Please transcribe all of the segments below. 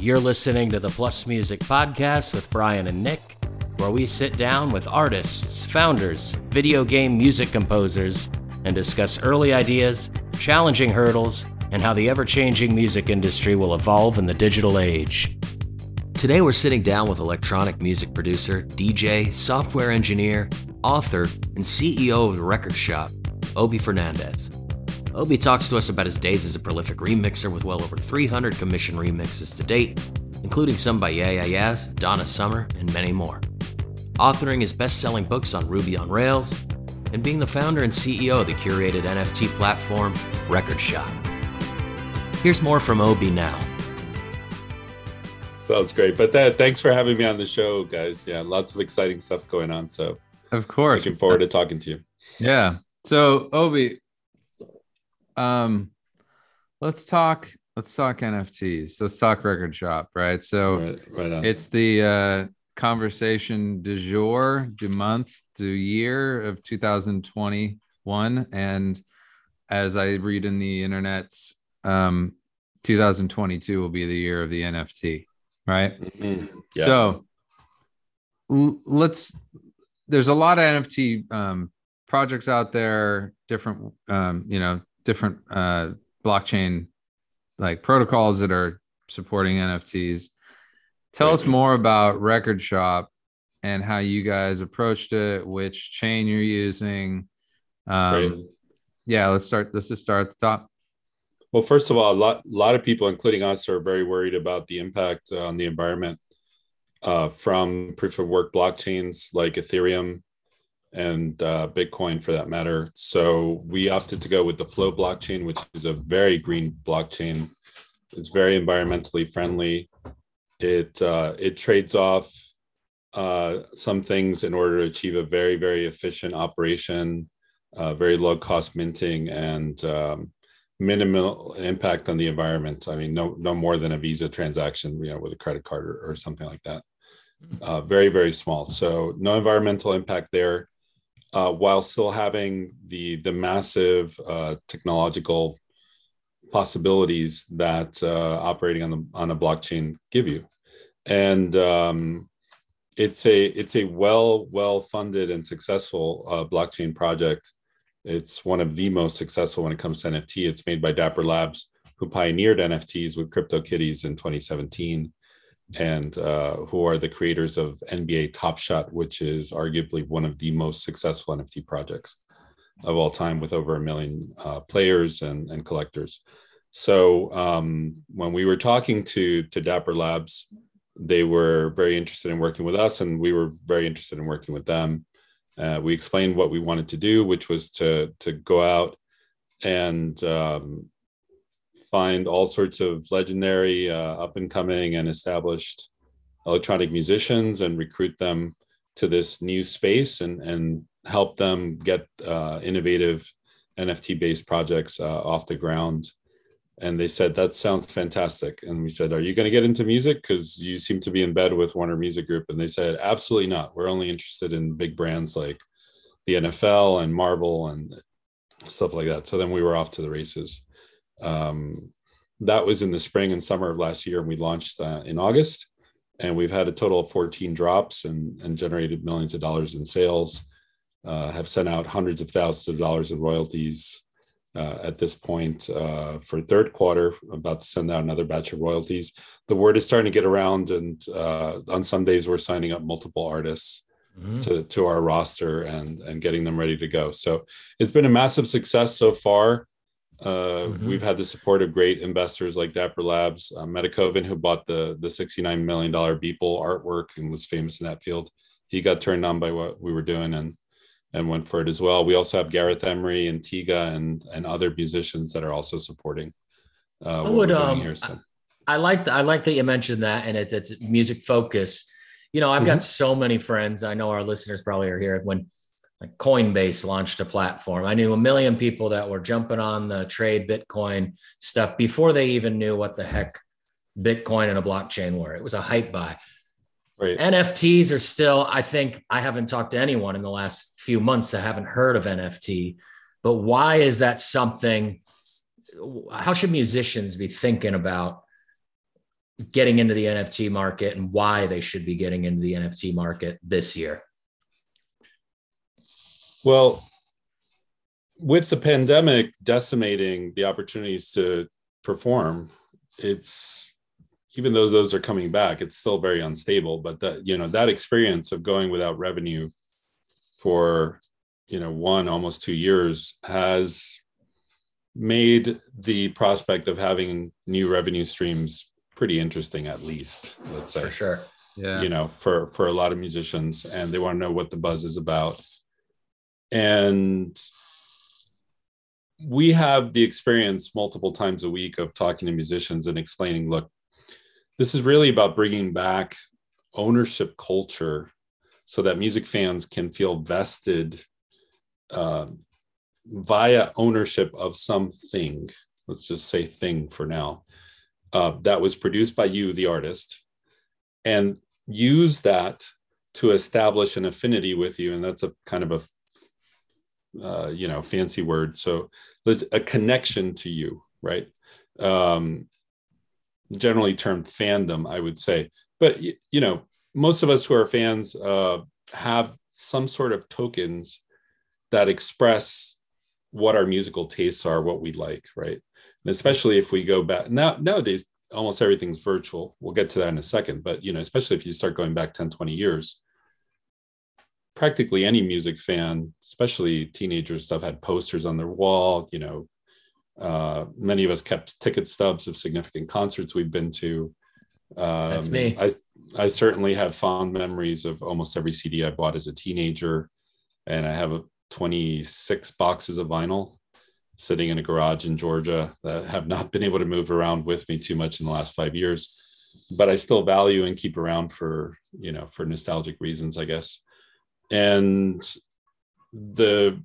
You're listening to the Plus Music Podcast with Brian and Nick, where we sit down with artists, founders, video game music composers, and discuss early ideas, challenging hurdles, and how the ever changing music industry will evolve in the digital age. Today, we're sitting down with electronic music producer, DJ, software engineer, author, and CEO of the record shop, Obie Fernandez. Obie talks to us about his days as a prolific remixer with well over 300 commissioned remixes to date, including some by Yeah Yeah Yeahs, Donna Summer, and many more. Authoring his best selling books on Ruby on Rails, and being the founder and CEO of the curated NFT platform Record Shop. Here's more from Obie now. Sounds great. But that, thanks for having me on the show, guys. Yeah, lots of exciting stuff going on. So, of course, looking forward to talking to you. Yeah. So, Obi, um, let's talk. Let's talk NFTs. Let's talk record shop, right? So, right, right it's the uh, conversation du jour, du month, du year of 2021, and as I read in the internet, um, 2022 will be the year of the NFT, right? Mm-hmm. Yeah. So l- let's. There's a lot of NFT um, projects out there, different, um, you know, different uh, blockchain like protocols that are supporting NFTs. Tell right. us more about Record Shop and how you guys approached it, which chain you're using. Um, right. Yeah, let's start. Let's just start at the top. Well, first of all, a lot, a lot of people, including us, are very worried about the impact on the environment uh, from proof of work blockchains like Ethereum and uh, Bitcoin for that matter. So we opted to go with the Flow blockchain, which is a very green blockchain. It's very environmentally friendly. It uh, it trades off uh, some things in order to achieve a very very efficient operation, uh, very low cost minting, and um, minimal impact on the environment. I mean, no no more than a Visa transaction, you know, with a credit card or, or something like that. Hmm. Uh, very very small. So no environmental impact there, uh, while still having the the massive uh, technological possibilities that uh, operating on the on a blockchain give you, and um, it's a it's a well well funded and successful uh, blockchain project. It's one of the most successful when it comes to NFT. It's made by Dapper Labs, who pioneered NFTs with CryptoKitties in 2017, and uh, who are the creators of NBA Top Shot, which is arguably one of the most successful NFT projects of all time, with over a million uh, players and, and collectors. So um, when we were talking to to Dapper Labs, they were very interested in working with us, and we were very interested in working with them uh, we explained what we wanted to do, which was to to go out and um, find all sorts of legendary, uh, up and coming, and established electronic musicians and recruit them to this new space and and help them get uh, innovative NFT based projects uh, off the ground. And they said that sounds fantastic. And we said are you going to get into music? Because you seem to be in bed with warner music group. And they said absolutely not. We're only interested in big brands like the nfl and marvel and stuff like that. So then we were off to the races um, that was in the spring and summer of last year and we launched uh, in august and we've had a total of 14 drops and, and generated millions of dollars in sales uh, have sent out hundreds of thousands of dollars in royalties uh, at this point uh, for third quarter. about to send out another batch of royalties. The word is starting to get around, and uh, on some days we're signing up multiple artists mm-hmm. to to our roster and and getting them ready to go. So it's been a massive success so far. Uh, mm-hmm. We've had the support of great investors like Dapper Labs, uh, who bought the the sixty nine million dollar Beeple artwork and was famous in that field. He got turned on by what we were doing, and and went for it as well. We also have Gareth Emery and Tiga and and other musicians that are also supporting. Uh, I would um, here, so. I, I like I like that you mentioned that, and it's it's music focus. You know, I've mm-hmm. got so many friends. I know our listeners probably are here when like Coinbase launched a platform. I knew a million people that were jumping on the trade Bitcoin stuff before they even knew what the heck Bitcoin and a blockchain were. It was a hype buy. Right. NFTs are still, I think, I haven't talked to anyone in the last few months that haven't heard of NFT. But why is that something? How should musicians be thinking about, getting into the NFT market and why they should be getting into the NFT market this year? Well, with the pandemic decimating the opportunities to perform, it's even though those are coming back, it's still very unstable. But that you know that experience of going without revenue for you know one almost two years has made the prospect of having new revenue streams pretty interesting at least let's say. For sure. Yeah. You know for for a lot of musicians and they want to know what the buzz is about and we have the experience multiple times a week of talking to musicians and explaining look this is really about bringing back ownership culture so that music fans can feel vested uh, via ownership of something. Let's just say thing for now uh, that was produced by you the artist and use that to establish an affinity with you. And that's a kind of a uh, you know fancy word so there's a connection to you right? Um, generally termed fandom i would say. But you know most of us who are fans uh, have some sort of tokens that express what our musical tastes are what we like right? And especially if we go back now nowadays almost everything's virtual. We'll get to that in a second. But you know especially if you start going back 10 20 years practically any music fan, especially teenagers stuff, had posters on their wall. You know, uh, many of us kept ticket stubs of significant concerts we've been to. Um, That's me. I, I certainly have fond memories of almost every CD I bought as a teenager, and I have a 26 boxes of vinyl sitting in a garage in Georgia that have not been able to move around with me too much in the last five years but I still value and keep around for you know for nostalgic reasons, I guess and the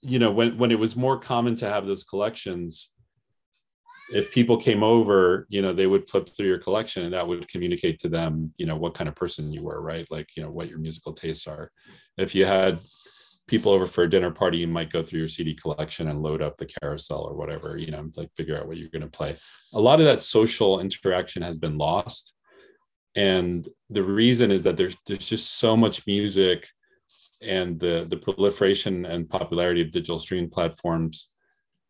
you know when when it was more common to have those collections if people came over you know they would flip through your collection and that would communicate to them you know what kind of person you were right? Like you know what your musical tastes are. If you had people over for a dinner party you might go through your cd collection and load up the carousel or whatever you know like figure out what you're going to play. A lot of that social interaction has been lost and the reason is that there's there's just so much music and the the proliferation and popularity of digital streaming platforms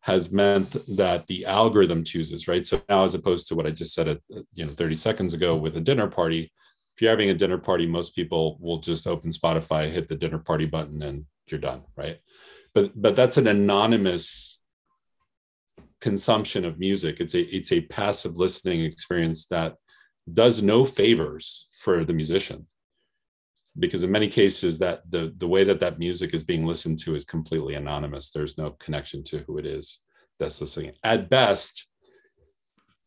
has meant that the algorithm chooses right? So now as opposed to what i just said at uh, you know 30 seconds ago with a dinner party if you're having a dinner party most people will just open spotify hit the dinner party button and you're done right? But but that's an anonymous consumption of music. It's a it's a passive listening experience that does no favors for the musician. Because in many cases that the the way that that music is being listened to is completely anonymous. There's no connection to who it is that's listening. At best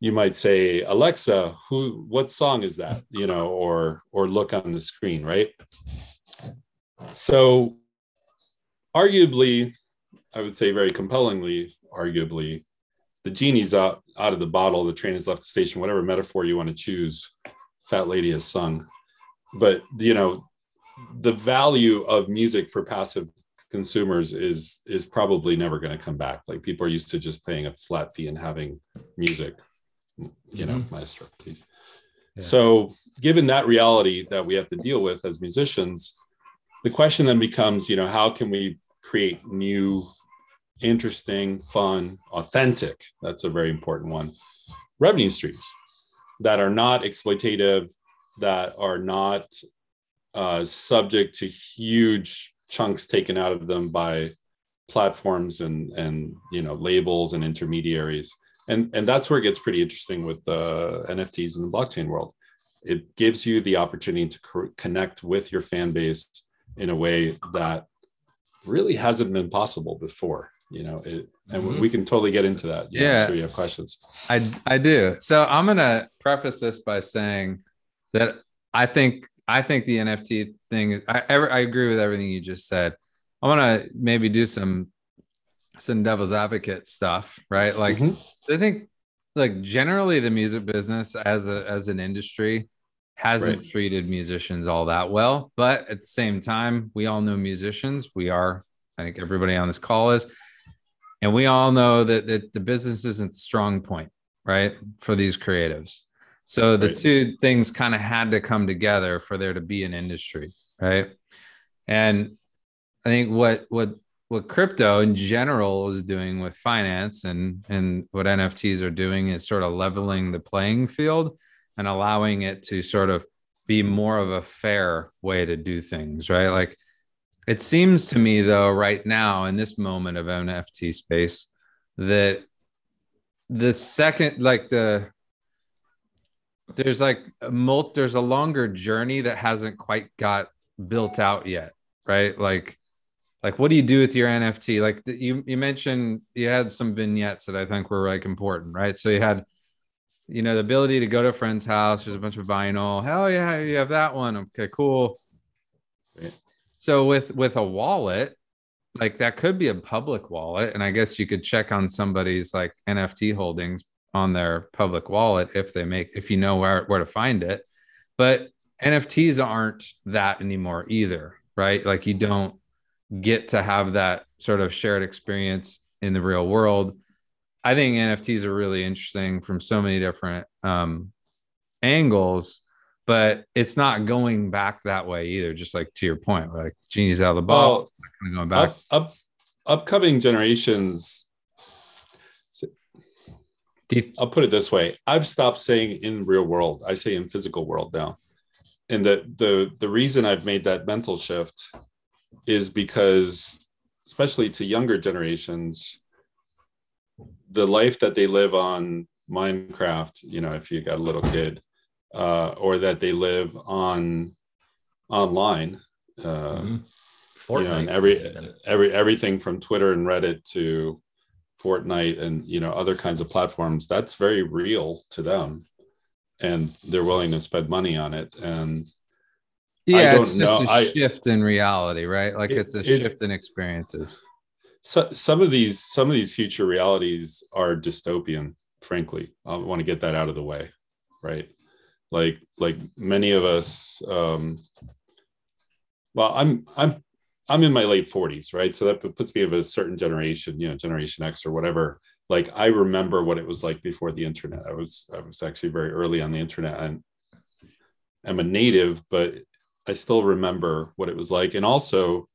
you might say alexa who what song is that? You know or or look on the screen right? So arguably i would say very compellingly arguably the genie's out, out of the bottle, the train has left the station, whatever metaphor you want to choose, Fat Lady has sung. But, you know, the value of music for passive consumers is is probably never going to come back. Like people are used to just paying a flat fee and having music, you know, mm-hmm. maestro, please. Yeah. So, given that reality that we have to deal with as musicians, the question then becomes, you know, how can we create new interesting, fun, authentic. That's a very important one. Revenue streams that are not exploitative, that are not uh, subject to huge chunks taken out of them by platforms and and you know labels and intermediaries and and that's where it gets pretty interesting with the nfts in the blockchain world it gives you the opportunity to co- connect with your fan base in a way that really hasn't been possible before you know it, and mm-hmm. we can totally get into that yeah, yeah. Sure you have questions i i do so i'm gonna preface this by saying that i think i think the nft thing i i agree with everything you just said i want to maybe do some some devil's advocate stuff right like mm-hmm. i think like generally the music business as a as an industry hasn't right. treated musicians all that well but at the same time we all know musicians we are i think everybody on this call is and we all know that, that the business isn't the strong point, right? For these creatives. So the right. two things kind of had to come together for there to be an industry, right? And I think what what what crypto in general is doing with finance and and what NFTs are doing is sort of leveling the playing field and allowing it to sort of be more of a fair way to do things, right? Like it seems to me though right now in this moment of NFT space that the second like the there's like a mult there's a longer journey that hasn't quite got built out yet, right? Like like what do you do with your nft like you you mentioned you had some vignettes that i think were like important right? So you had you know the ability to go to a friend's house there's a bunch of vinyl. Hell yeah you have that one. Okay cool so with with a wallet like that could be a public wallet and i guess you could check on somebody's like nft holdings on their public wallet if they make if you know where where to find it but nfts aren't that anymore either right like you don't get to have that sort of shared experience in the real world. I think NFTs are really interesting from so many different um, angles, but it's not going back that way either. Just like to your point, like genie's out of the bottle, well, going back. Up, up, upcoming generations. You, I'll put it this way: I've stopped saying in real world. I say in physical world now, and the the the reason I've made that mental shift is because, especially to younger generations, the life that they live on Minecraft, you know, if you got a little kid, uh, or that they live on online, uh, mm-hmm. you know, and every every everything from Twitter and Reddit to Fortnite and you know other kinds of platforms, that's very real to them, and they're willing to spend money on it. And yeah, it's just know. a shift in reality, right? Like it, it's a it, shift in experiences. So some of these some of these future realities are dystopian. Frankly, I want to get that out of the way, right? Like like many of us. Um, well, I'm I'm I'm in my late 40s, right? So that puts me of a certain generation, you know, Generation X or whatever. Like I remember what it was like before the internet. I was I was actually very early on the internet and I'm a native, but I still remember what it was like. And also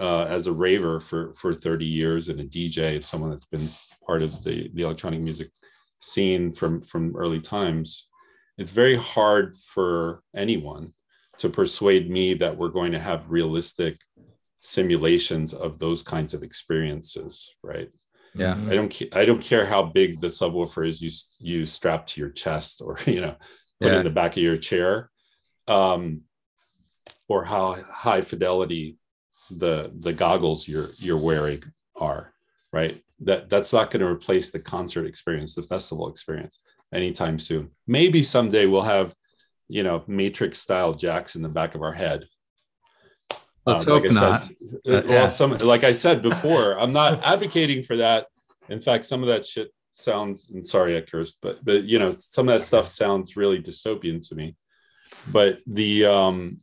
uh, as a raver for, for 30 years and a DJ and someone that's been part of the, the electronic music scene from, from early times, it's very hard for anyone to persuade me that we're going to have realistic simulations of those kinds of experiences, right? Yeah. I don't I don't care how big the subwoofer is you you strap to your chest or you know put yeah. in the back of your chair. Um, or how high fidelity the the goggles you're you're wearing are right that that's not going to replace the concert experience the festival experience anytime soon. Maybe someday we'll have you know matrix style jacks in the back of our head. Let's um, hope like not. said, uh, well yeah. some like i said before i'm not advocating for that. In fact some of that shit sounds and sorry i cursed but but you know some of that stuff sounds really dystopian to me. But the um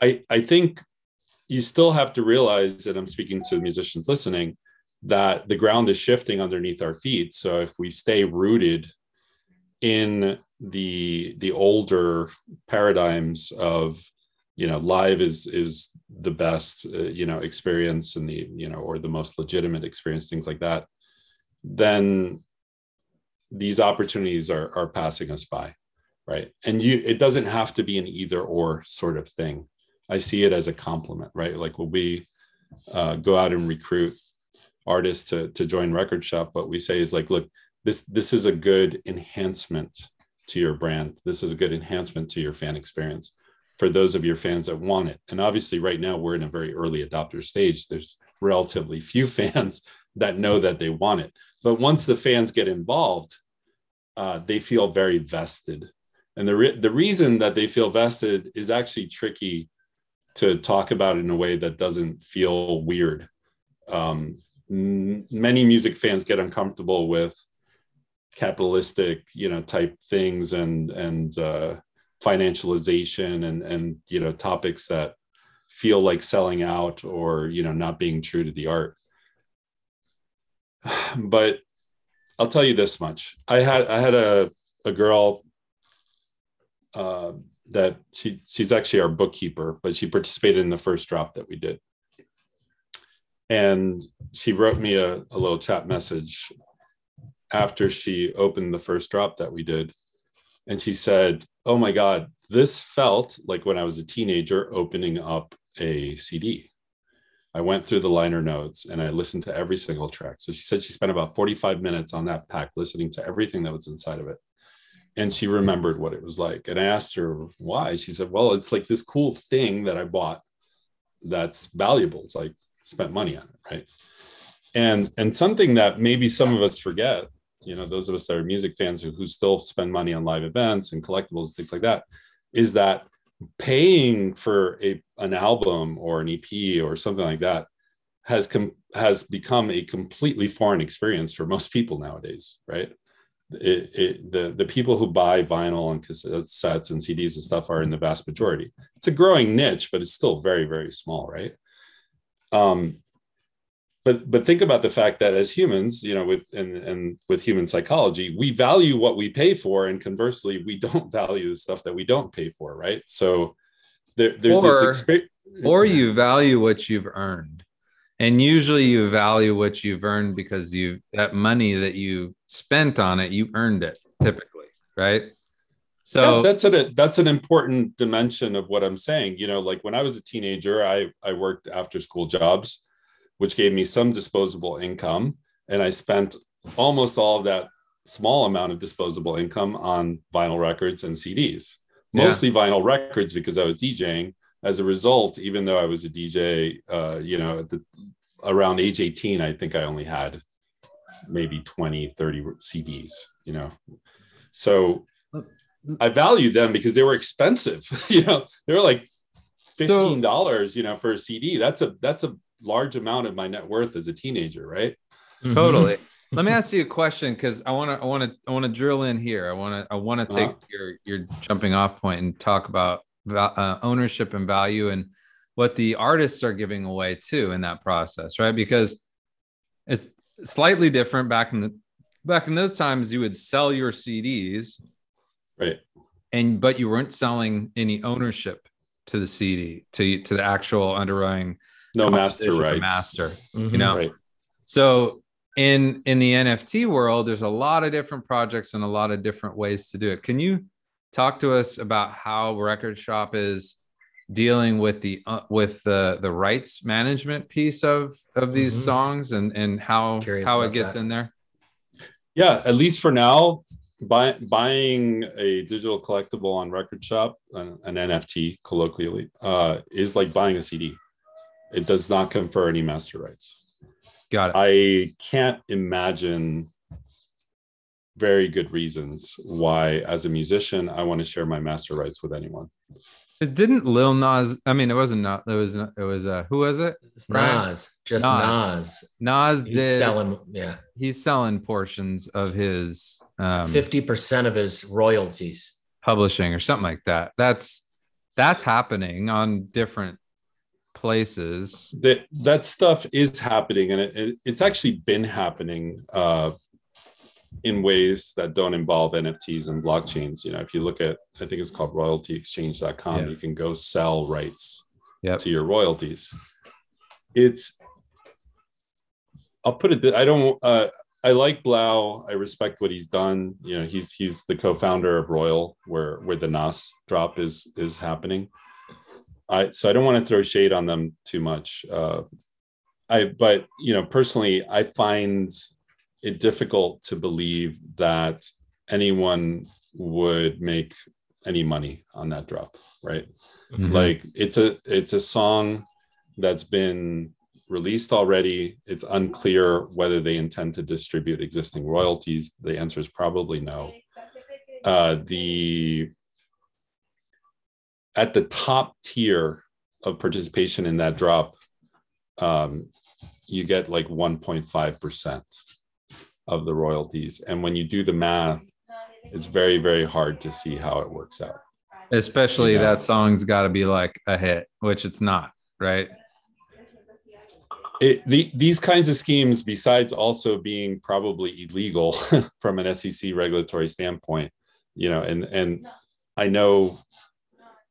I, I think you still have to realize that I'm speaking to musicians listening that the ground is shifting underneath our feet. So if we stay rooted in the the older paradigms of you know live is is the best uh, you know experience and the you know or the most legitimate experience things like that then these opportunities are are passing us by right? And you it doesn't have to be an either or sort of thing. I see it as a complement right? Like when we uh, go out and recruit artists to to join record shop what we say is like look this this is a good enhancement to your brand. This is a good enhancement to your fan experience for those of your fans that want it. And obviously right now we're in a very early adopter stage. There's relatively few fans that know that they want it. But once the fans get involved uh, they feel very vested. And the, re- the reason that they feel vested is actually tricky to talk about in a way that doesn't feel weird. Um, many music fans get uncomfortable with capitalistic, you know, type things and and uh, financialization and and you know topics that feel like selling out or you know not being true to the art. But I'll tell you this much: I had I had a a girl uh, that she she's actually our bookkeeper, but she participated in the first drop that we did. And she wrote me a, a little chat message after she opened the first drop that we did. And she said, Oh my God, this felt like when I was a teenager opening up a CD. I went through the liner notes and I listened to every single track. So she said she spent about 45 minutes on that pack listening to everything that was inside of it. And she remembered what it was like. And I asked her why. She said, Well, it's like this cool thing that I bought that's valuable. It's like spent money on it, right? And and something that maybe some of us forget, you know, those of us that are music fans who, who still spend money on live events and collectibles and things like that, is that paying for a an album or an EP or something like that has com- has become a completely foreign experience for most people nowadays, right? It, it, the the people who buy vinyl and cassettes and CDs and stuff are in the vast majority. It's a growing niche, but it's still very very small, right? Um, but but think about the fact that as humans you know with and, and with human psychology we value what we pay for and conversely we don't value the stuff that we don't pay for right? So there, there's or, this experience or you value what you've earned. And usually you value what you've earned because you that money that you spent on it you earned it typically right so yeah, that's a that's an important dimension of what i'm saying you know like when i was a teenager i i worked after school jobs which gave me some disposable income. And I spent almost all of that small amount of disposable income on vinyl records and CDs, mostly yeah. vinyl records because I was DJing. As a result, even though I was a DJ, uh, you know, the, around age 18, I think I only had maybe 20, 30 CDs, you know. So I valued them because they were expensive. you know, they were like $15, so, you know, for a CD. That's a that's a large amount of my net worth as a teenager, right? Mm-hmm. Totally. Let me ask you a question because I want to, I want to, I want to drill in here. I want to, I want to take uh-huh. your your jumping off point and talk about uh, ownership and value and what the artists are giving away too in that process, right? Because it's slightly different back in the back in those times. You would sell your CDs, right? And but you weren't selling any ownership to the CD to to the actual underlying no master rights master mm-hmm. you know right. so in in the nft world there's a lot of different projects and a lot of different ways to do it can you talk to us about how record shop is dealing with the uh, with the the rights management piece of of these mm-hmm. songs and and how Curious how it gets that. in there yeah at least for now buy, buying a digital collectible on record shop an, an nft colloquially uh, is like buying a cd it does not confer any master rights. Got it. I can't imagine very good reasons why, as a musician, I want to share my master rights with anyone. Because didn't Lil Nas? I mean, it wasn't not. It was. It was. Uh, who was it? Nas. Just Nas. Nas, Nas he's did. Selling. Yeah. He's selling portions of his. Um, Fifty percent of his royalties. Publishing or something like that. That's that's happening on different places that that stuff is happening and it, it, it's actually been happening uh, in ways that don't involve nfts and blockchains you know if you look at i think it's called royaltyexchange.com yeah. you can go sell rights yep. to your royalties it's i'll put it i don't uh, I like 3LAU. I respect what he's done. You know, he's he's the co-founder of Royal, where where the Nas drop is is happening. I so I don't want to throw shade on them too much. Uh, I but you know personally, I find it difficult to believe that anyone would make any money on that drop, right? Mm-hmm. Like it's a it's a song that's been released already. It's unclear whether they intend to distribute existing royalties. The answer is probably no. Uh, the at the top tier of participation in that drop, um, you get like 1.5% of the royalties. And when you do the math, it's very, very hard to see how it works out. Especially yeah. that song's got to be like a hit, which it's not, right? It, the, these kinds of schemes, besides also being probably illegal from an SEC regulatory standpoint, you know and and i know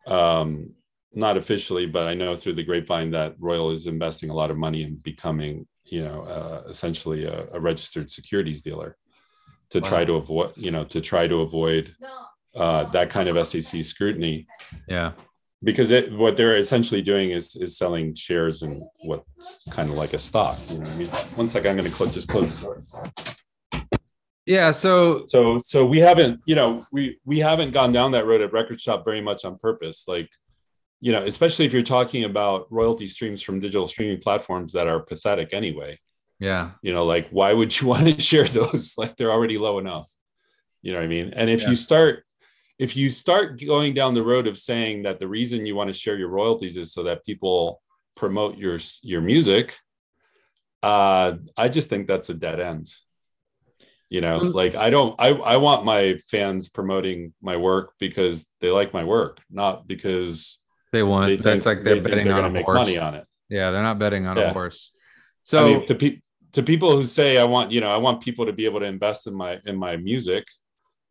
um not officially but i know through the grapevine that royal is investing a lot of money in becoming you know uh, essentially a, a, registered securities dealer to wow. try to avoid you know to try to avoid uh, that kind of sec scrutiny yeah because it, what they're essentially doing is is selling shares in what's kind of like a stock. You know, I mean, one second, I'm going to close, just close the door. Yeah. So so so we haven't, you know, we we haven't gone down that road at Record Shop very much on purpose. Like, you know, especially if you're talking about royalty streams from digital streaming platforms that are pathetic anyway. Yeah. You know, like why would you want to share those? Like they're already low enough. You know what I mean? And if yeah. you start if you start going down the road of saying that the reason you want to share your royalties is so that people promote your your music uh i just think that's a dead end you know mm. like i don't i i want my fans promoting my work because they like my work not because they want they that's like they're they betting they're on make horse. money on it yeah they're not betting on yeah. a horse so I mean, to pe- to people who say i want you know i want people to be able to invest in my in my music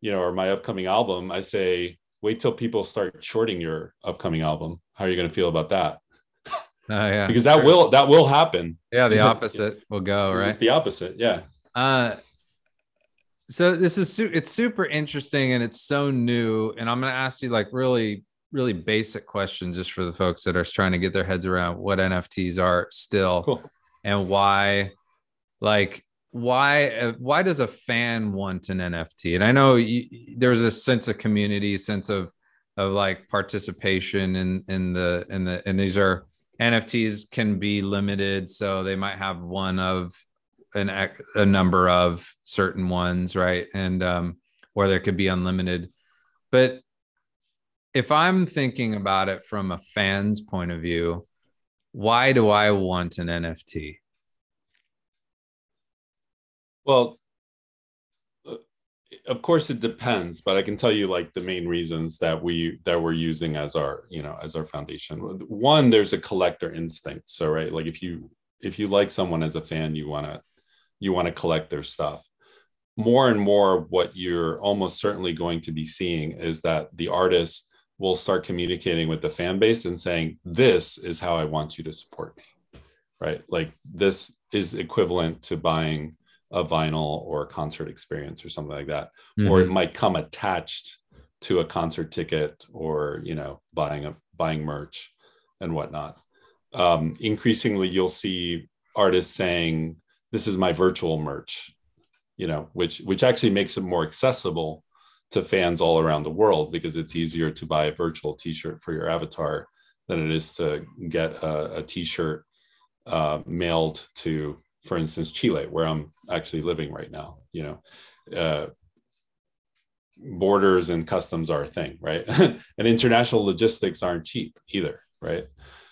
you know, or my upcoming album, I say, wait till people start shorting your upcoming album. How are you going to feel about that? Oh yeah, because that sure. will that will happen. Yeah, the opposite will go right. It's the opposite. Yeah. Uh, so this is su- it's super interesting and it's so new. And I'm going to ask you like really really basic question just for the folks that are trying to get their heads around what NFTs are still cool. and why like why uh, why does a fan want an nft and i know you, there's a sense of community sense of of like participation in in the in the and these are nfts can be limited so they might have one of an a number of certain ones right? And um or there could be unlimited. But if i'm thinking about it from a fan's point of view why do i want an nft well, uh, of course it depends, but I can tell you like the main reasons that we that we're using as our you know as our foundation. One, there's a collector instinct. So right, like if you if you like someone as a fan, you want to you want to collect their stuff. More and more, what you're almost certainly going to be seeing is that the artist will start communicating with the fan base and saying, "This is how I want you to support me." Right? Like this is equivalent to buying a vinyl or a concert experience or something like that mm-hmm. or it might come attached to a concert ticket or you know buying a buying merch and whatnot um, increasingly you'll see artists saying this is my virtual merch you know which which actually makes it more accessible to fans all around the world because it's easier to buy a virtual t-shirt for your avatar than it is to get a a t-shirt uh, mailed to for instance, Chile, where I'm actually living right now, you know, uh, borders and customs are a thing, right? and international logistics aren't cheap either, right?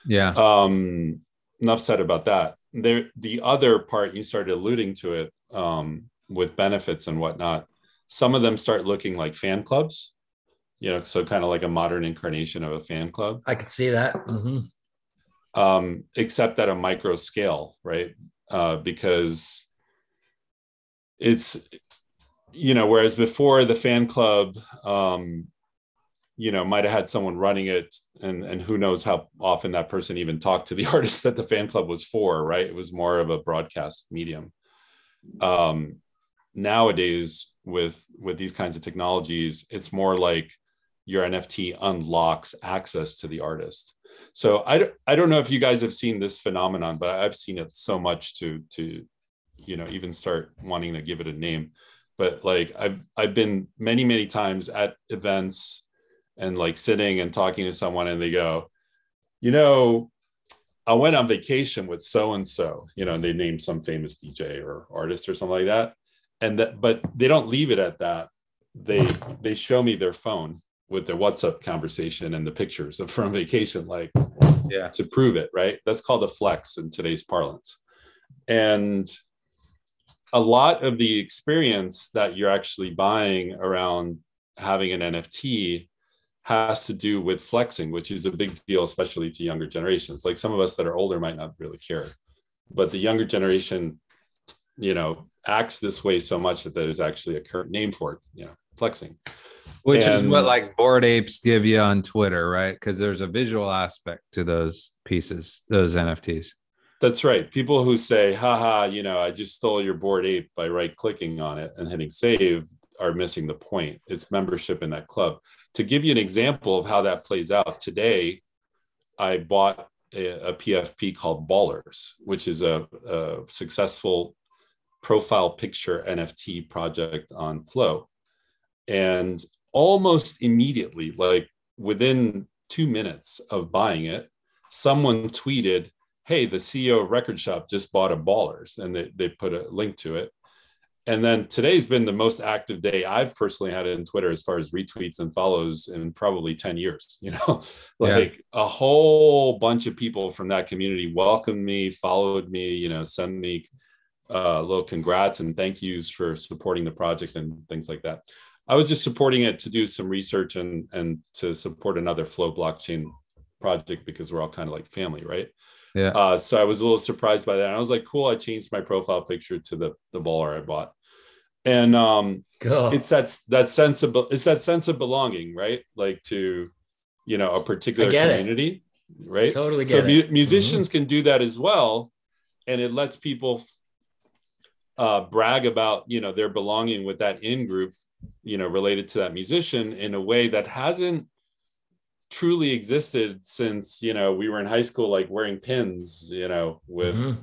Yeah. Um, enough said about that. There, the other part you started alluding to it um, with benefits and whatnot. Some of them start looking like fan clubs, you know, so kind of like a modern incarnation of a fan club. I could see that. Mm-hmm. Um, except at a micro scale, right? uh, because it's you know whereas before the fan club um, you know might have had someone running it and and who knows how often that person even talked to the artist that the fan club was for right it was more of a broadcast medium um, nowadays with with these kinds of technologies it's more like your nft unlocks access to the artist so I, I don't know if you guys have seen this phenomenon, but I've seen it so much to to you know even start wanting to give it a name. But like I've I've been many many times at events and like sitting and talking to someone and they go, you know, I went on vacation with so and so, you know, and they named some famous DJ or artist or something like that. And that, but they don't leave it at that. They they show me their phone with their WhatsApp conversation and the pictures of from vacation, like yeah, to prove it, right? That's called a flex in today's parlance. And a lot of the experience that you're actually buying around having an NFT has to do with flexing, which is a big deal, especially to younger generations. Like some of us that are older might not really care, but the younger generation, you know, acts this way so much that there's actually a current name for it, you know, flexing Which and, is what like Bored Apes give you on Twitter, right? Because there's a visual aspect to those pieces, those NFTs. That's right. People who say, haha, you know, I just stole your Bored Ape by right clicking on it and hitting save are missing the point. It's membership in that club. To give you an example of how that plays out, today I bought a, a PFP called Ballers, which is a, a successful profile picture NFT project on Flow. And almost immediately, like within two minutes of buying it, someone tweeted, Hey, the CEO of Record Shop just bought a Ballers, and they, they put a link to it. And then today's been the most active day I've personally had in Twitter as far as retweets and follows in probably 10 years. You know, like yeah. a whole bunch of people from that community welcomed me, followed me, you know, sent me uh, little congrats and thank yous for supporting the project and things like that. I was just supporting it to do some research and and to support another Flow blockchain project because we're all kind of like family, right? Yeah. Uh, so I was a little surprised by that. And I was like, cool. I changed my profile picture to the the baller I bought, and um, it's that that sense of it's that sense of belonging, right? Like to, you know, a particular community, it. right? Totally so mu- musicians mm-hmm. can do that as well, and it lets people uh, brag about you know their belonging with that in group you know related to that musician in a way that hasn't truly existed since you know we were in high school like wearing pins you know with mm-hmm.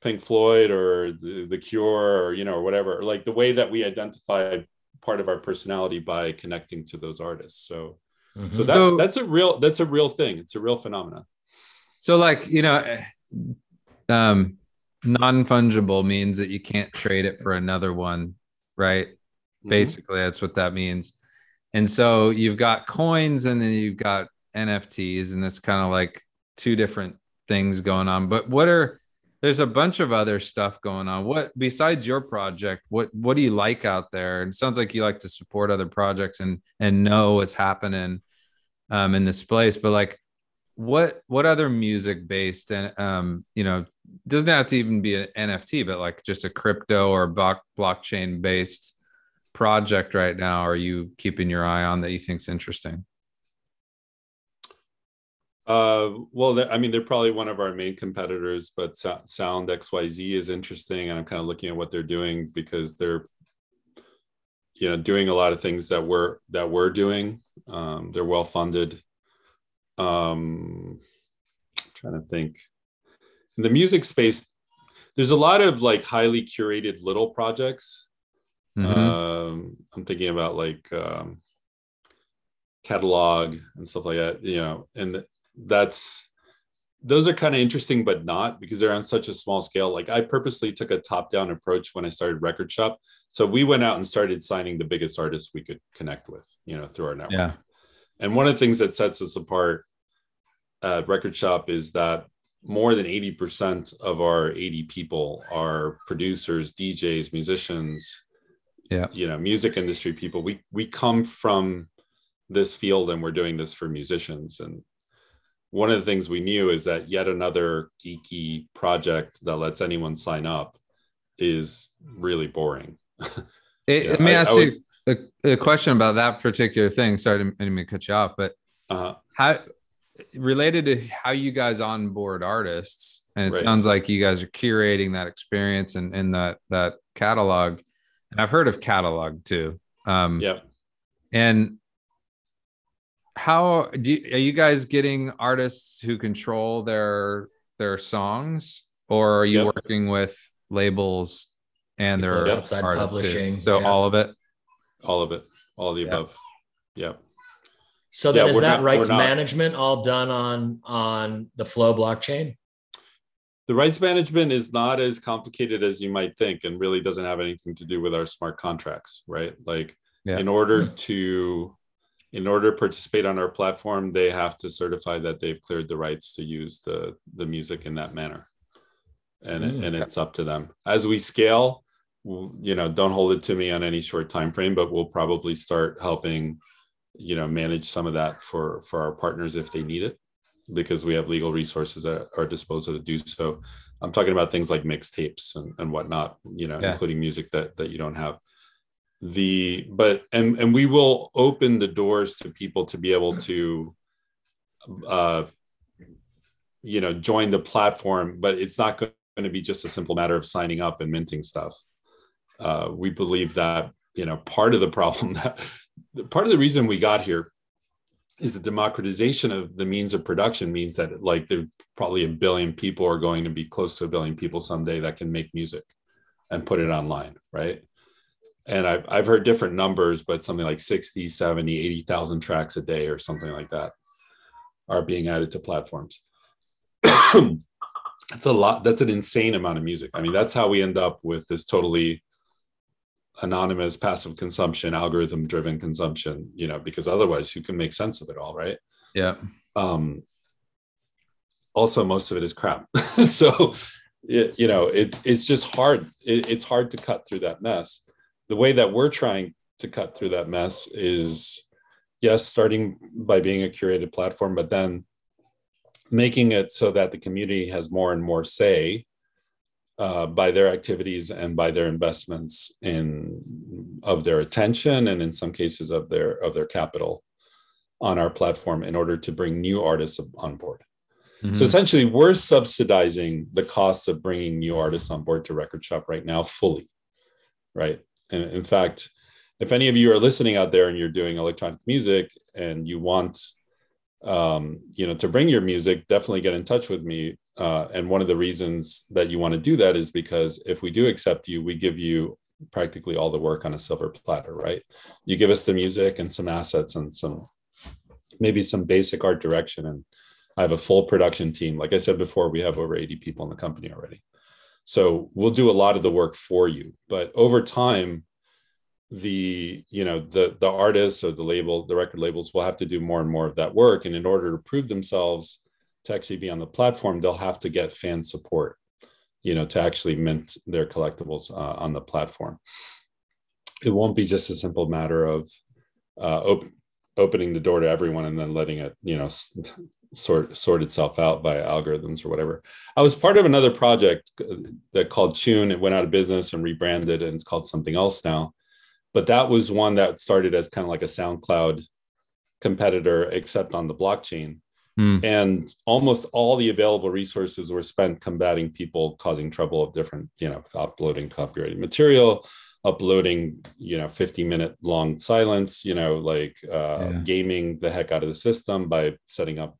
pink floyd or the, the cure or you know or whatever like the way that we identify part of our personality by connecting to those artists so mm-hmm. so that so, that's a real that's a real thing it's a real phenomenon so like you know eh, um non-fungible means that you can't trade it for another one right Mm-hmm. Basically, that's what that means. And so you've got coins and then you've got NFTs, and it's kind of like two different things going on. But what are there's a bunch of other stuff going on. What besides your project, what what do you like out there? It sounds like you like to support other projects and and know what's happening um, in this place. But like, what what other music based and um, you know doesn't have to even be an NFT, but like just a crypto or block blockchain based project right now are you keeping your eye on that you think's interesting? Uh, well, I mean, they're probably one of our main competitors, but Sound XYZ is interesting, and I'm kind of looking at what they're doing because they're, you know, doing a lot of things that we're that we're doing. Um, they're well funded. Um, trying to think. In the music space, there's a lot of like highly curated little projects Mm-hmm. Um, I'm thinking about like um, catalog and stuff like that, you know, and that's those are kind of interesting, but not because they're on such a small scale. Like I purposely took a top down approach when I started Record Shop. So we went out and started signing the biggest artists we could connect with, you know, through our network. Yeah. And one of the things that sets us apart at Record Shop is that more than 80% of our 80 people are producers, DJs, musicians, yeah. You know music industry people. We we come from this field and we're doing this for musicians. And one of the things we knew is that yet another geeky project that lets anyone sign up is really boring. It, yeah, let me I, ask I was, you a, a, question about that particular thing. Sorry to, to cut you off but uh-huh. how related to how you guys onboard artists and it right. sounds like you guys are curating that experience and in that that catalog and I've heard of catalog too. Um, yep. And how do you, are you guys getting artists who control their their songs, or are you yep. working with labels and their yep. outside publishing? Too? So yeah. all of it, all of it, all of the yep. above. Yep. So then, yeah, is that not, rights management all done on on the Flow blockchain? the rights management is not as complicated as you might think and really doesn't have anything to do with our smart contracts right like yeah. in order hmm. to in order to participate on our platform they have to certify that they've cleared the rights to use the the music in that manner and mm. and it's up to them as we scale you know don't hold it to me on any short time frame but we'll probably start helping you know manage some of that for for our partners if they need it because we have legal resources at our disposal to do so. I'm talking about things like mixtapes and, and whatnot, you know, yeah. including music that that you don't have. the but and and we will open the doors to people to be able to uh you know join the platform but it's not going to be just a simple matter of signing up and minting stuff uh we believe that you know part of the problem that part of the reason we got here is the democratization of the means of production means that like there probably a billion people are going to be close to a billion people someday that can make music and put it online right? And I've, I've heard different numbers but something like 60 70 80,000 tracks a day or something like that are being added to platforms. That's a lot that's an insane amount of music. I mean that's how we end up with this totally anonymous passive consumption algorithm driven consumption you know because otherwise who can make sense of it all right? Yeah. Um also most of it is crap. So you know it's it's just hard. It, it's hard to cut through that mess. The way that we're trying to cut through that mess is yes starting by being a curated platform but then making it so that the community has more and more say uh, by their activities and by their investments in of their attention and in some cases of their of their capital on our platform in order to bring new artists on board. Mm-hmm. So essentially, we're subsidizing the costs of bringing new artists on board to Record Shop right now fully, right? And in fact, if any of you are listening out there and you're doing electronic music and you want um, you know, to bring your music, definitely get in touch with me. Uh, and one of the reasons that you want to do that is because if we do accept you, we give you practically all the work on a silver platter, right? You give us the music and some assets and some maybe some basic art direction. And I have a full production team. Like I said before, we have over 80 people in the company already. So we'll do a lot of the work for you. But over time, the you know the the artists or the label the record labels will have to do more and more of that work and in order to prove themselves to actually be on the platform they'll have to get fan support you know to actually mint their collectibles uh, on the platform it won't be just a simple matter of uh, op- opening the door to everyone and then letting it you know sort sort itself out by algorithms or whatever. I was part of another project uh, that called Choon. It went out of business and rebranded, and it's called something else now but that was one that started as kind of like a SoundCloud competitor, except on the blockchain. Mm. And almost all the available resources were spent combating people causing trouble of different, you know, uploading copyrighted material, uploading, you know, 50 minute long silence, you know, like uh, yeah. gaming the heck out of the system by setting up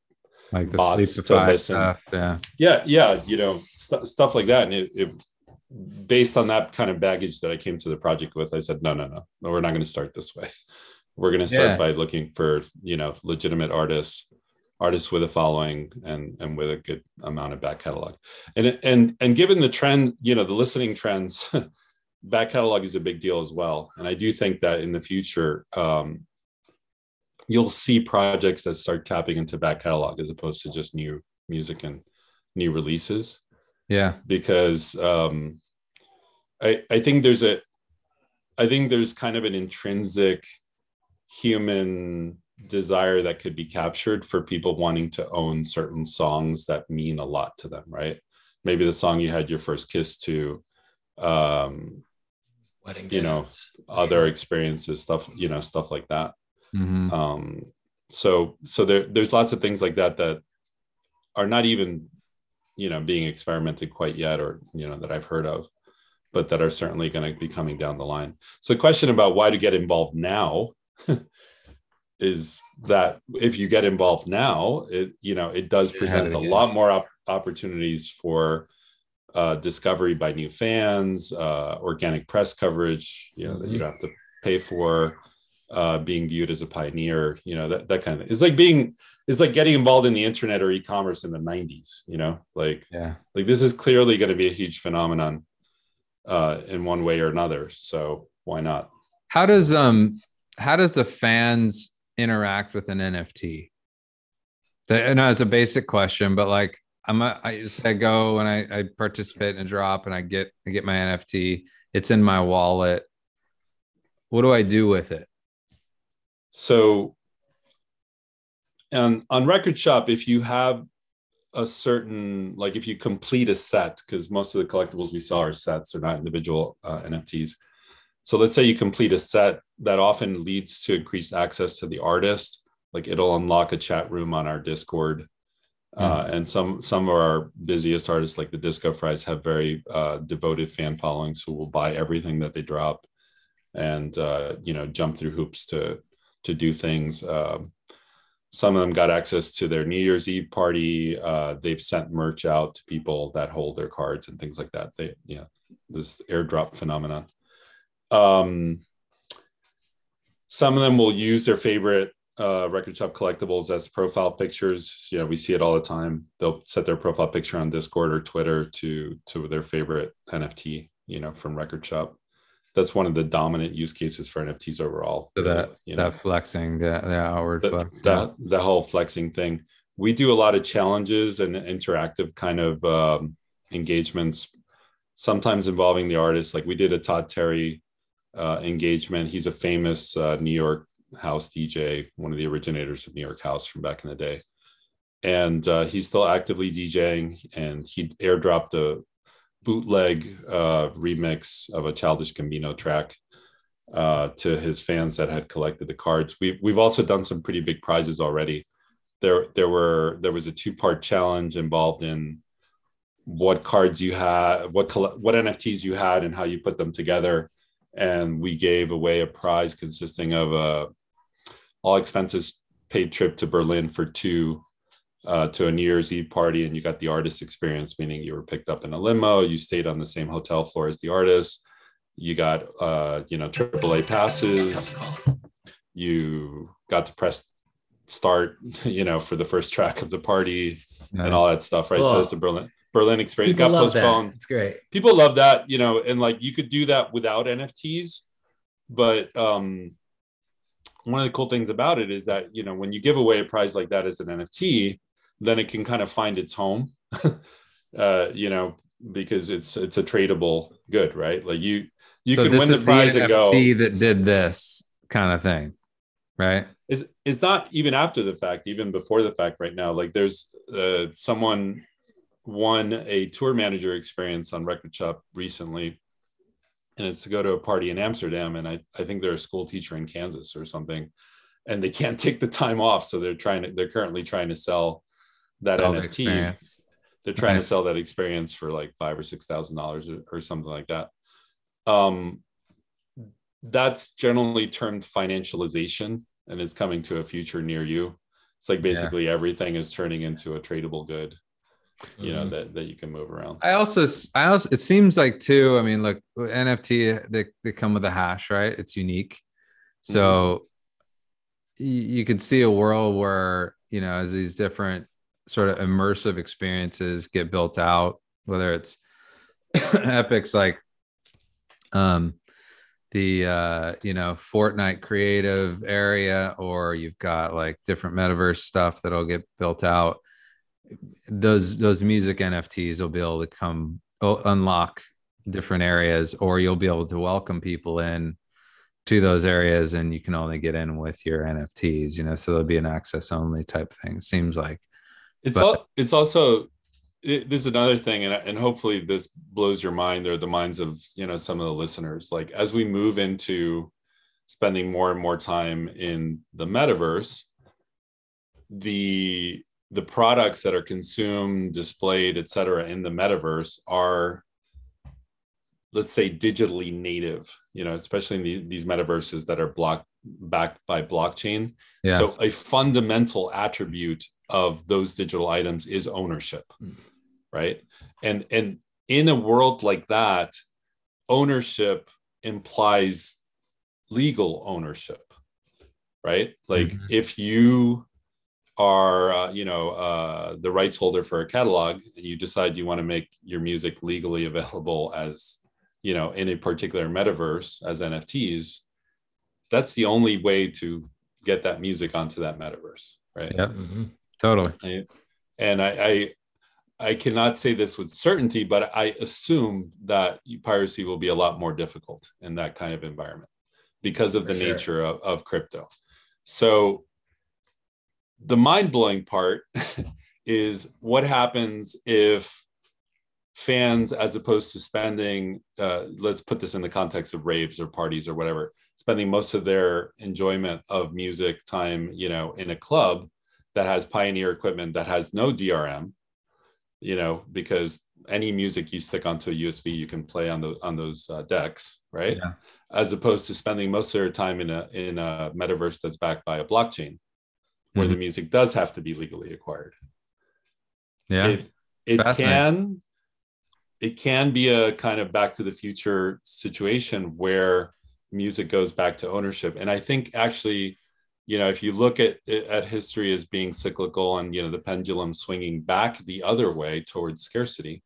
like the bots to listen. Stuff, yeah. Yeah. Yeah. You know, st- stuff like that. And it, it based on that kind of baggage that I came to the project with, I said, no, no, no, no we're not going to start this way. We're going to start yeah. by looking for, you know, legitimate artists, artists with a following and, and with a good amount of back catalog. And, and, and given the trend, you know, the listening trends, back catalog is a big deal as well. And I do think that in the future, um, you'll see projects that start tapping into back catalog as opposed to just new music and new releases yeah. Because um, I I think there's a I think there's kind of an intrinsic human desire that could be captured for people wanting to own certain songs that mean a lot to them, right? Maybe the song you had your first kiss to, um, wedding, you know, other experiences, stuff, you know, stuff like that. Mm-hmm. Um, so, so there, there's lots of things like that that are not even you know being experimented quite yet or you know that i've heard of but that are certainly going to be coming down the line so the question about why to get involved now is that if you get involved now it you know it does present a lot more op- opportunities for uh, discovery by new fans uh, organic press coverage you know mm-hmm. that you have to pay for uh, being viewed as a pioneer, you know, that, that kind of thing. It's like being, it's like getting involved in the internet or e-commerce in the 90s, you know, like, yeah, like this is clearly going to be a huge phenomenon uh, in one way or another. So why not? How does, um, how does the fans interact with an NFT? I know it's a basic question, but like, I'm a, I I go and I, I participate in a drop and I get I get my NFT. It's in my wallet. What do I do with it? So, and on Record Shop, if you have a certain, like if you complete a set, because most of the collectibles we saw are sets, they're not individual uh, NFTs. So let's say you complete a set that often leads to increased access to the artist like it'll unlock a chat room on our discord. Mm-hmm. uh, and some some of our busiest artists like the disco fries have very uh, devoted fan followings who will buy everything that they drop and uh, you know jump through hoops to to do things. Um, some of them got access to their new year's eve party. Uh, they've sent merch out to people that hold their cards and things like that. They yeah this airdrop phenomenon um, some of them will use their favorite uh, record shop collectibles as profile pictures. Yeah, we see it all the time. They'll set their profile picture on Discord or Twitter to to their favorite NFT, you know, from record shop. That's one of the dominant use cases for NFTs overall. So that you know, that flexing, the, the outward the, flex, the, the whole flexing thing. We do a lot of challenges and interactive kind of um, engagements, sometimes involving the artist. Like we did a Todd Terry uh, engagement. He's a famous uh, New York house DJ, one of the originators of New York House from back in the day. And uh, he's still actively DJing, and he airdropped a bootleg uh, remix of a Childish Gambino track uh, to his fans that had collected the cards. We've we've also done some pretty big prizes already. There there were there was a two part challenge involved in what cards you had, what what NFTs you had, and how you put them together and we gave away a prize consisting of a all expenses paid trip to Berlin for two uh, to a New Year's Eve party, and you got the artist experience, meaning you were picked up in a limo, you stayed on the same hotel floor as the artist, you got uh, you know AAA passes, you got to press start, you know, for the first track of the party nice. and all that stuff, right? So it's the Berlin. Berlin experience People got postponed. It's great. People love that, you know, and like you could do that without NFTs, but um one of the cool things about it is that you know when you give away a prize like that as an NFT, then it can kind of find its home. uh, you know, because it's it's a tradable good, right? Like you you so can win the prize the and go that did this kind of thing, right? Is it's not even after the fact, even before the fact. Right now, like there's uh, someone won a tour manager experience on Record Shop recently, and it's to go to a party in Amsterdam. And I, I think they're a school teacher in Kansas or something, and they can't take the time off, so they're trying to they're currently trying to sell that sell NFT. The they're trying nice. to sell that experience for like five or six thousand dollars or something like that. Um, that's generally termed financialization, and it's coming to a future near you. It's like basically yeah. everything is turning into a tradable good you know mm-hmm. that that you can move around i also i also it seems like too i mean look nft they, they come with a hash right it's unique so mm-hmm. you, you can see a world where you know as these different sort of immersive experiences get built out whether it's Epic's like um the uh you know fortnite creative area or you've got like different metaverse stuff that'll get built out those those music NFTs will be able to come oh, unlock different areas, or you'll be able to welcome people in to those areas, and you can only get in with your NFTs. You know, so there'll be an access only type thing. Seems like it's but, all. It's also it, there's another thing, and and hopefully this blows your mind or the minds of you know some of the listeners. Like as we move into spending more and more time in the metaverse, the the products that are consumed, displayed, et cetera, in the metaverse are, let's say, digitally native, you know, especially in the, these metaverses that are block backed by blockchain. Yes. So a fundamental attribute of those digital items is ownership, right? And and in a world like that, ownership implies legal ownership, right? Like mm-hmm. if you are uh, you know uh, the rights holder for a catalog you decide you want to make your music legally available as you know in a particular metaverse as nfts that's the only way to get that music onto that metaverse right yeah mm-hmm. totally and I, I i cannot say this with certainty but i assume that piracy will be a lot more difficult in that kind of environment because of for the sure. nature of, of crypto so the mind blowing part is what happens if fans as opposed to spending uh, let's put this in the context of raves or parties or whatever spending most of their enjoyment of music time you know in a club that has pioneer equipment that has no drm you know because any music you stick onto a usb you can play on those on those uh, decks right yeah. as opposed to spending most of their time in a in a metaverse that's backed by a blockchain where mm-hmm. the music does have to be legally acquired. Yeah. It, it can it can be a kind of back to the future situation where music goes back to ownership. And i think actually you know if you look at at history as being cyclical and you know the pendulum swinging back the other way towards scarcity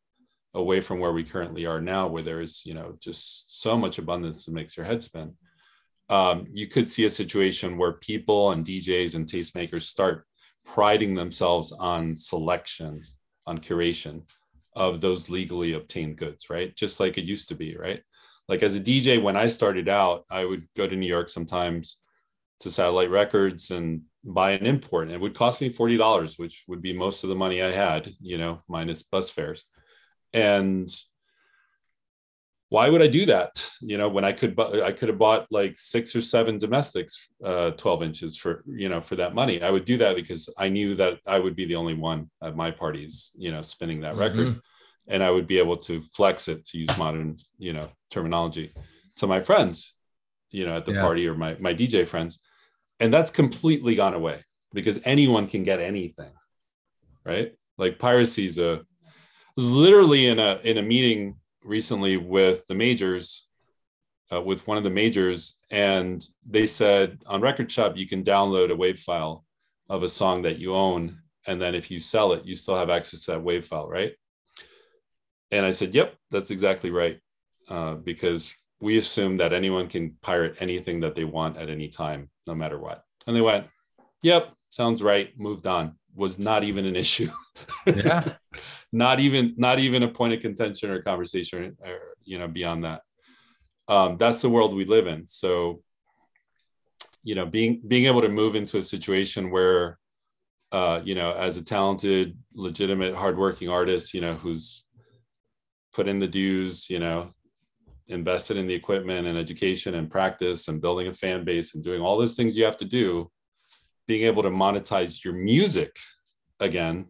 away from where we currently are now where there is you know just so much abundance that makes your head spin um, you could see a situation where people and djs and tastemakers start priding themselves on selection on curation of those legally obtained goods, right? Just like it used to be, right? Like as a DJ, when I started out, I would go to New York sometimes to Satellite Records and buy an import, and it would cost me forty dollars, which would be most of the money I had, you know, minus bus fares. And why would I do that? You know, when I could, I could have bought like six or seven domestics, uh, 12 inches for, you know, for that money. I would do that because I knew that I would be the only one at my parties, you know, spinning that mm-hmm. record and I would be able to flex it to use modern, you know, terminology to my friends, you know, at the yeah. party or my, my DJ friends. And that's completely gone away because anyone can get anything, right? Like piracy is a, literally in a, in a meeting recently with the majors, uh, with one of the majors, and they said on Record Shop you can download a WAV file of a song that you own, and then if you sell it, you still have access to that WAV file, right? And I said, "Yep, that's exactly right," uh, because we assume that anyone can pirate anything that they want at any time, no matter what. And they went, "Yep, sounds right." Moved on. Was not even an issue. Yeah. not even not even a point of contention or conversation or you know beyond that. Um, that's the world we live in. So you know being being able to move into a situation where uh, you know as a talented legitimate hardworking artist you know who's put in the dues you know invested in the equipment and education and practice and building a fan base and doing all those things you have to do being able to monetize your music again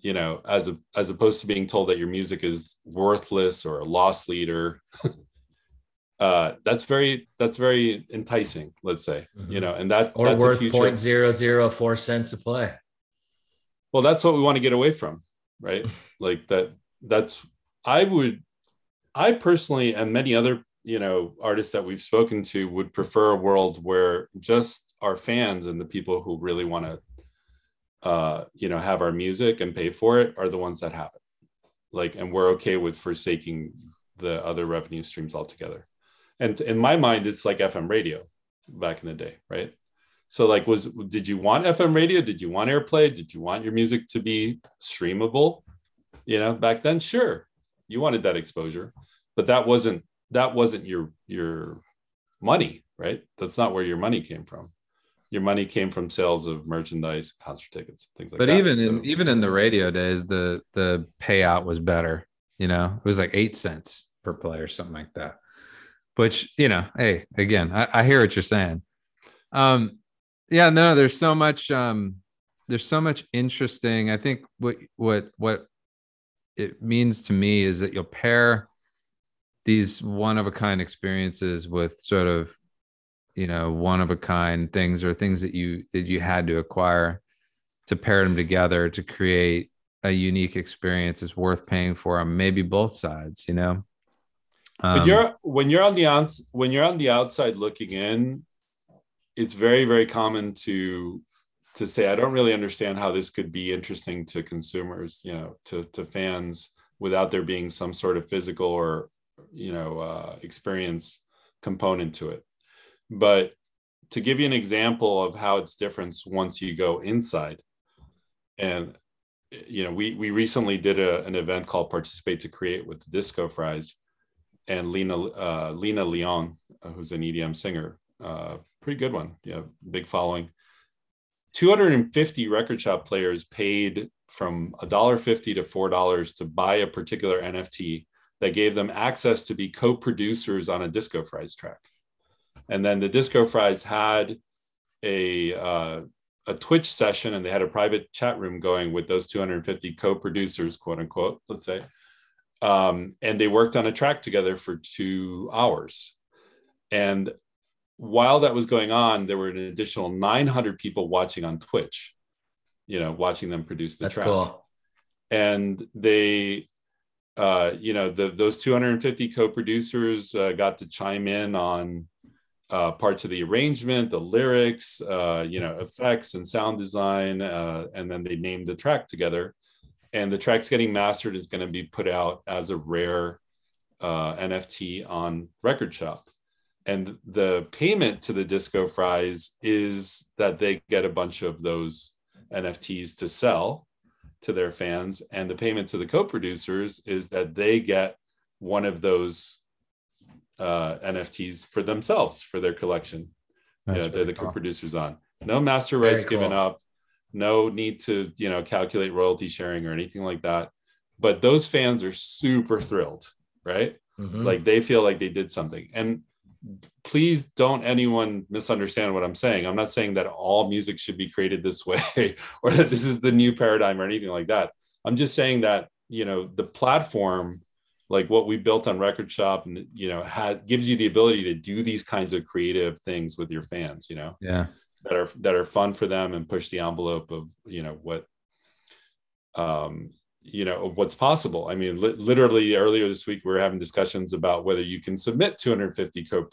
you know as a, as opposed to being told that your music is worthless or a loss leader uh that's very that's very enticing let's say mm-hmm. you know and that's or that's worth point zero zero four cents a play well that's what we want to get away from right like that that's i would i personally and many other you know artists that we've spoken to would prefer a world where just our fans and the people who really want to uh, you know, have our music and pay for it are the ones that have it. Like, and we're okay with forsaking the other revenue streams altogether. And in my mind, it's like FM radio back in the day, right? So, like, was did you want FM radio? Did you want airplay? Did you want your music to be streamable? You know, back then, sure, you wanted that exposure, but that wasn't that wasn't your your money, right? That's not where your money came from your money came from sales of merchandise, concert tickets, things like but that. But even so, in even in the radio days, the the payout was better. You know, it was like eight cents per play or something like that. Which you know, hey, again, I, I hear what you're saying. Um, yeah, no, there's so much. Um, there's so much interesting. I think what what what it means to me is that you'll pair these one of a kind experiences with sort of you know one of a kind things or things that you that you had to acquire to pair them together to create a unique experience is worth paying for on maybe both sides you know? Um, but you're when you're on the outs when you're on the outside looking in it's very very common to to say i don't really understand how this could be interesting to consumers you know to to fans without there being some sort of physical or you know uh, experience component to it but to give you an example of how it's different once you go inside, and you know, we we recently did a, an event called Participate to Create with Disco Fries, and Lena uh, Lena Leon, uh, who's an EDM singer, uh, pretty good one, yeah, big following. 250 record shop players paid from $1.50 to $4 to buy a particular NFT that gave them access to be co-producers on a Disco Fries track. And then the Disco Fries had a uh, a Twitch session and they had a private chat room going with those 250 co-producers, quote unquote, let's say. Um, and they worked on a track together for two hours. And while that was going on, there were an additional 900 people watching on Twitch, you know, watching them produce the That's track. Cool. And they, uh, you know, the, those 250 co-producers uh, got to chime in on uh, parts of the arrangement, the lyrics, uh, you know, effects and sound design, uh, and then they named the track together. And the track's getting mastered is going to be put out as a rare uh, NFT on Record Shop. And the payment to the Disco Fries is that they get a bunch of those NFTs to sell to their fans. And the payment to the co producers is that they get one of those uh, NFTs for themselves for their collection. That's yeah, they're the cool. co-producers on. No master rights cool. given up. No need to you know calculate royalty sharing or anything like that. But those fans are super thrilled, right? Mm-hmm. Like they feel like they did something. And please don't anyone misunderstand what I'm saying. I'm not saying that all music should be created this way or that this is the new paradigm or anything like that. I'm just saying that you know the platform like what we built on record shop and you know has gives you the ability to do these kinds of creative things with your fans you know? Yeah. That are that are fun for them and push the envelope of you know what um you know what's possible. I mean li- literally earlier this week we were having discussions about whether you can submit 250 co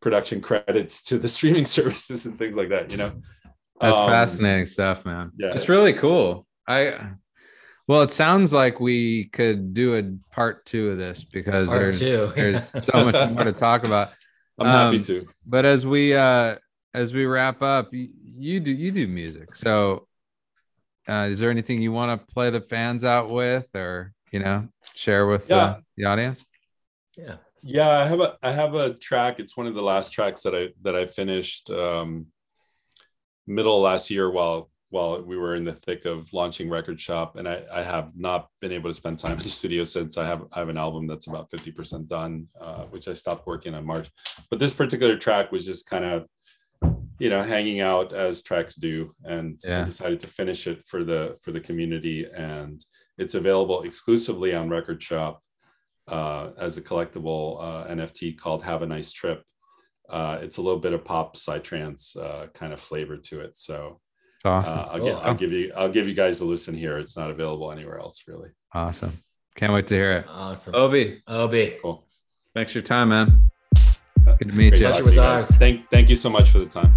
production credits to the streaming services and things like that you know? That's um, fascinating stuff man. yeah. It's really cool. I well, it sounds like we could do a part two of this because part there's two. there's so much more to talk about. I'm um, happy to. But as we uh as we wrap up, you, you do you do music. So uh, is there anything you want to play the fans out with or you know share with yeah. the, the audience? Yeah. Yeah, I have a I have a track. It's one of the last tracks that I that I finished um middle last year while while we were in the thick of launching record shop and I, I, have not been able to spend time in the studio since. I have i have an album that's about 50% done uh, which i stopped working on march. But this particular track was just kind of you know hanging out as tracks do and yeah. I decided to finish it for the for the community and it's available exclusively on record shop uh, as a collectible uh, nft called have a nice trip. Uh, it's a little bit of pop psytrance uh, kind of flavor to it so awesome. Uh, I'll, cool. I'll give you I'll give you guys a listen here. It's not available anywhere else, really. Awesome. Can't wait to hear it. Awesome. Obie. Obie. Cool. Thanks for your time, man. Good to meet Great you. Pleasure was ours. Thank thank you so much for the time.